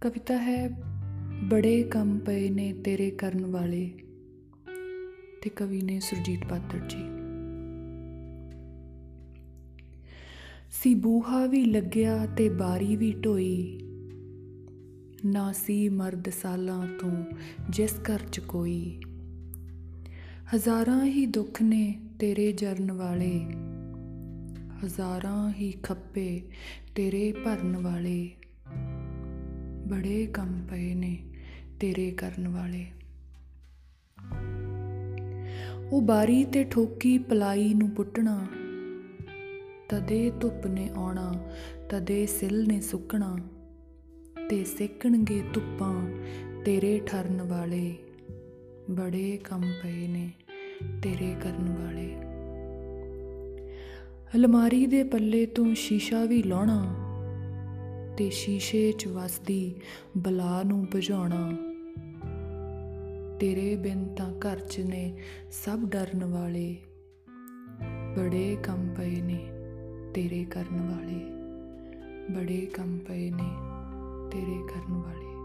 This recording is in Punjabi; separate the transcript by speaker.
Speaker 1: ਕਵਿਤਾ ਹੈ, ਬੜੇ ਕੰਮ ਪਏ ਨੇ ਤੇਰੇ ਕਰਨ ਵਾਲੇ ਤੇ ਕਵੀ ਨੇ ਸੁਰਜੀਤ ਪਾਤਰ ਜੀ। ਸੀ ਬੂਹਾ ਵੀ ਲੱਗਿਆ ਤੇ ਬਾਰੀ ਵੀ ਢੋਈ, ਨਾ ਸੀ ਮਰਦ ਸਾਲਾਂ ਤੋਂ ਜਿਸ ਘਰ ਚ ਕੋਈ। ਹਜ਼ਾਰਾਂ ਹੀ ਦੁੱਖ ਨੇ ਤੇਰੇ ਜਰਨ ਵਾਲੇ, ਹਜ਼ਾਰਾਂ ਹੀ ਖੱਪੇ ਤੇਰੇ ਭਰਨ ਵਾਲੇ। ਬੜੇ ਕੰਮ ਪਏ ਨੇ ਤੇਰੇ ਕਰਨ ਵਾਲੇ। ਉਹ ਬਾਰੀ ਤੇ ਠੋਕੀ ਪਲਾਈ ਨੂੰ ਪੁੱਟਣਾ, ਤਦੇ ਧੁੱਪ ਨੇ ਆਉਣਾ, ਤਦੇ ਸਿਲ ਨੇ ਸੁੱਕਣਾ, ਤੇ ਸੇਕਣਗੇ ਧੁੱਪਾਂ ਤੇਰੇ ਠਰਨ ਵਾਲੇ। ਬੜੇ ਕੰਮ ਪਏ ਨੇ ਤੇਰੇ ਕਰਨ ਵਾਲੇ। ਅਲਮਾਰੀ ਦੇ ਪੱਲੇ ਤੋਂ ਸ਼ੀਸ਼ਾ ਵੀ ਲਾਉਣਾ ਤੇ ਸ਼ੀਸ਼ੇ 'ਚ ਵਸਦੀ ਬਲਾ ਨੂੰ ਬੁਝਾਉਣਾ ਤੇਰੇ ਬਿਨ ਤਾਂ ਘਰ 'ਚ ਨੇ ਸਭ ਡਰਨ ਵਾਲੇ। ਬੜੇ ਕੰਮ ਪਏ ਨੇ ਤੇਰੇ ਕਰਨ ਵਾਲੇ। ਬੜੇ ਕੰਮ ਪਏ ਨੇ ਤੇਰੇ ਕਰਨ ਵਾਲੇ।